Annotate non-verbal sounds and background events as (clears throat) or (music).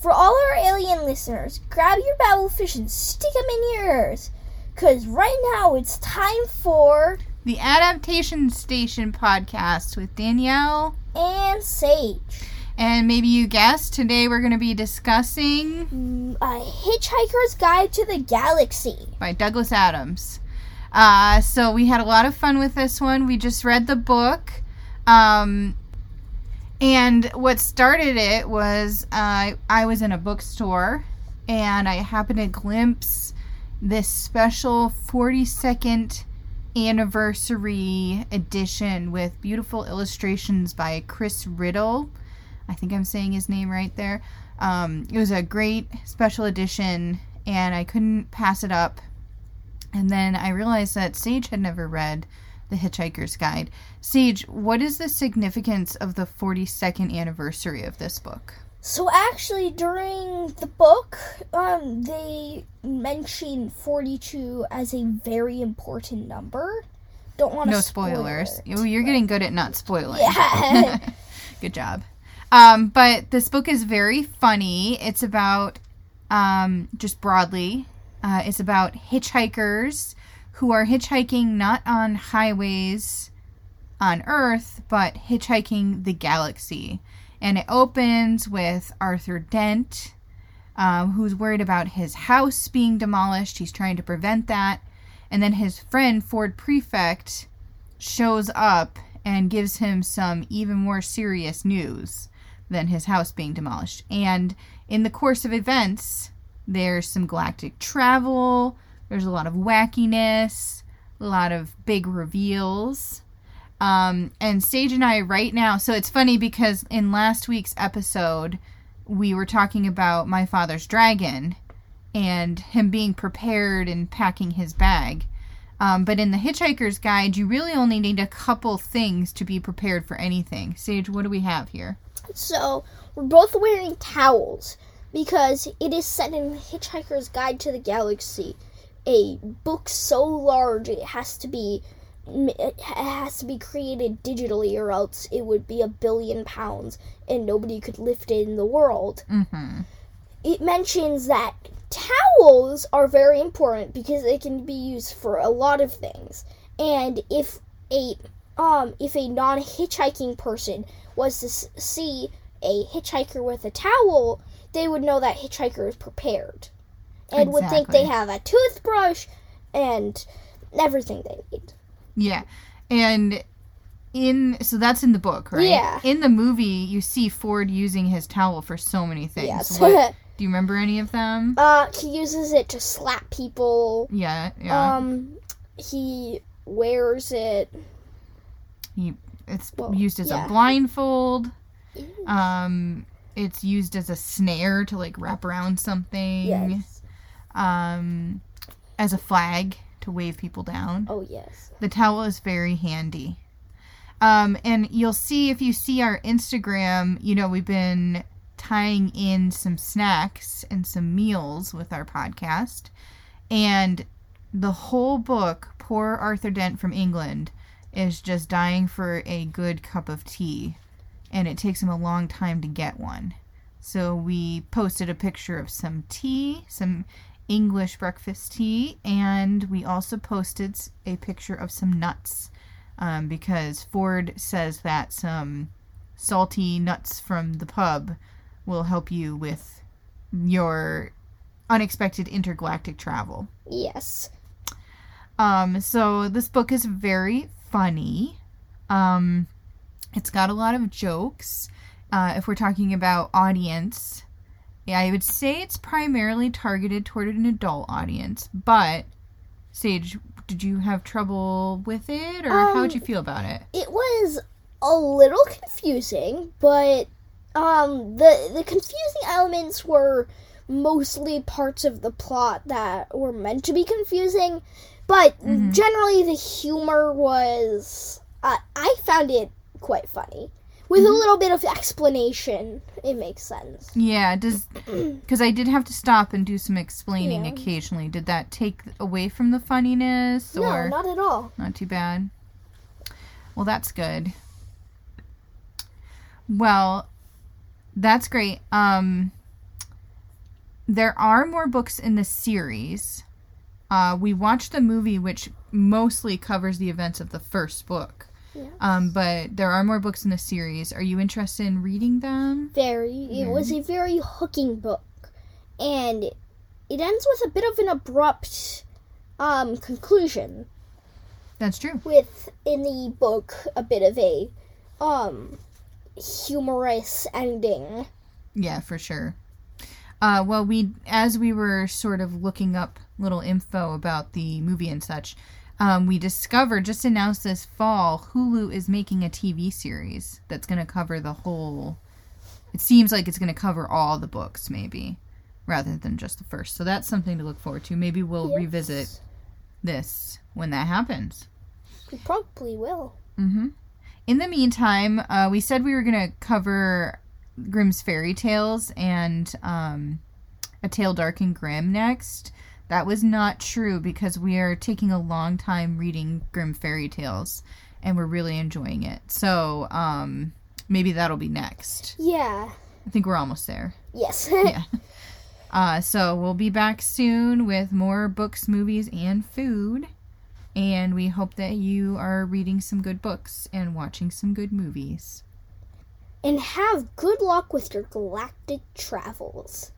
For all our alien listeners, grab your Babelfish and stick them in your ears. Because right now it's time for. The Adaptation Station podcast with Danielle. And Sage. And maybe you guessed, today we're going to be discussing. Mm, A Hitchhiker's Guide to the Galaxy. by Douglas Adams. Uh, so we had a lot of fun with this one. We just read the book. Um, and what started it was uh, I was in a bookstore and I happened to glimpse this special 42nd anniversary edition with beautiful illustrations by Chris Riddell. I think I'm saying his name right there. Um, it was a great special edition, and I couldn't pass it up. And then I realized that Sage had never read The Hitchhiker's Guide. Sage, what is the significance of the 42nd anniversary of this book? So actually, during the book, um, they mention 42 as a very important number. Don't want to No spoilers. Oh, you're getting good at not spoiling. Yeah. (laughs) Good job. Um, but this book is very funny. It's about, um, just broadly, uh, it's about hitchhikers who are hitchhiking not on highways on Earth, but hitchhiking the galaxy. And it opens with Arthur Dent, um, who's worried about his house being demolished. He's trying to prevent that. And then his friend, Ford Prefect, shows up and gives him some even more serious news than his house being demolished. And in the course of events, there's some galactic travel, there's a lot of wackiness, a lot of big reveals. Um, and Sage and I, right now, so it's funny because in last week's episode, we were talking about My Father's Dragon and him being prepared and packing his bag. Um, but in the Hitchhiker's Guide, you really only need a couple things to be prepared for anything. Sage, what do we have here? so we're both wearing towels because it is set in Hitchhiker's Guide to the Galaxy, a book so large it has to be it has to be created digitally or else it would be a billion pounds and nobody could lift it in the world. Mm-hmm. it mentions that towels are very important because they can be used for a lot of things. And if a um if a non-hitchhiking person was to see a hitchhiker with a towel, they would know that hitchhiker is prepared and would think they have a toothbrush and everything they need. Yeah. And in so that's in the book, right? Yeah. In the movie, you see Ford using his towel for so many things. Yes. What, (laughs) do you remember any of them? uh he uses it to slap people. Yeah, yeah. Um he wears it He, it's well, used as yeah. a blindfold. Um, it's used as a snare to like wrap around something. yes. Um, as a flag to wave people down. Oh yes. The towel is very handy. Um, and you'll see if you see our Instagram, you know, we've been tying in some snacks and some meals with our podcast. And the whole book, Poor Arthur Dent from England, is just dying for a good cup of tea. And it takes him a long time to get one. So we posted a picture of some tea, some English breakfast tea, and we also posted a picture of some nuts um, because Ford says that some salty nuts from the pub will help you with your unexpected intergalactic travel. Yes. Um, so this book is very funny. Um, it's got a lot of jokes. Uh, if we're talking about audience, I would say it's primarily targeted toward an adult audience. But Sage, did you have trouble with it, or how would Um, you feel about it? It was a little confusing, but um the the confusing elements were mostly parts of the plot that were meant to be confusing, but Mhm. generally the humor was uh, I found it quite funny. With a little bit of explanation, it makes sense. Yeah, does (clears throat) because I did have to stop and do some explaining Yeah. occasionally. Did that take away from the funniness, No, or not at all. Not too bad. Well, that's good. Well, that's great. Um there are more books in the series. Uh, we watched the movie, which mostly covers the events of the first book. Um, but there are more books in the series. Are you interested in reading them? very. It was a very hooking book, and it ends with a bit of an abrupt um, conclusion. That's true. With in the book a bit of a um, humorous ending. Yeah, for sure. Uh, well, we as we were sort of looking up little info about the movie and such, um, we discovered just announced this fall Hulu is making a TV series that's going to cover the whole. It seems like it's going to cover all the books, maybe, rather than just the first. So that's something to look forward to. Maybe we'll Yes. revisit this when that happens. We probably will. Mm-hmm. In the meantime, uh, we said we were going to cover Grimm's fairy tales and um, A Tale Dark and Grimm next. That was not true because we are taking a long time reading Grimm fairy tales and we're really enjoying it. So um, maybe that'll be next. Yeah. I think we're almost there. Yes. (laughs) Yeah. Uh, so we'll be back soon with more books, movies, and food. And we hope that you are reading some good books and watching some good movies. and have good luck with your galactic travels.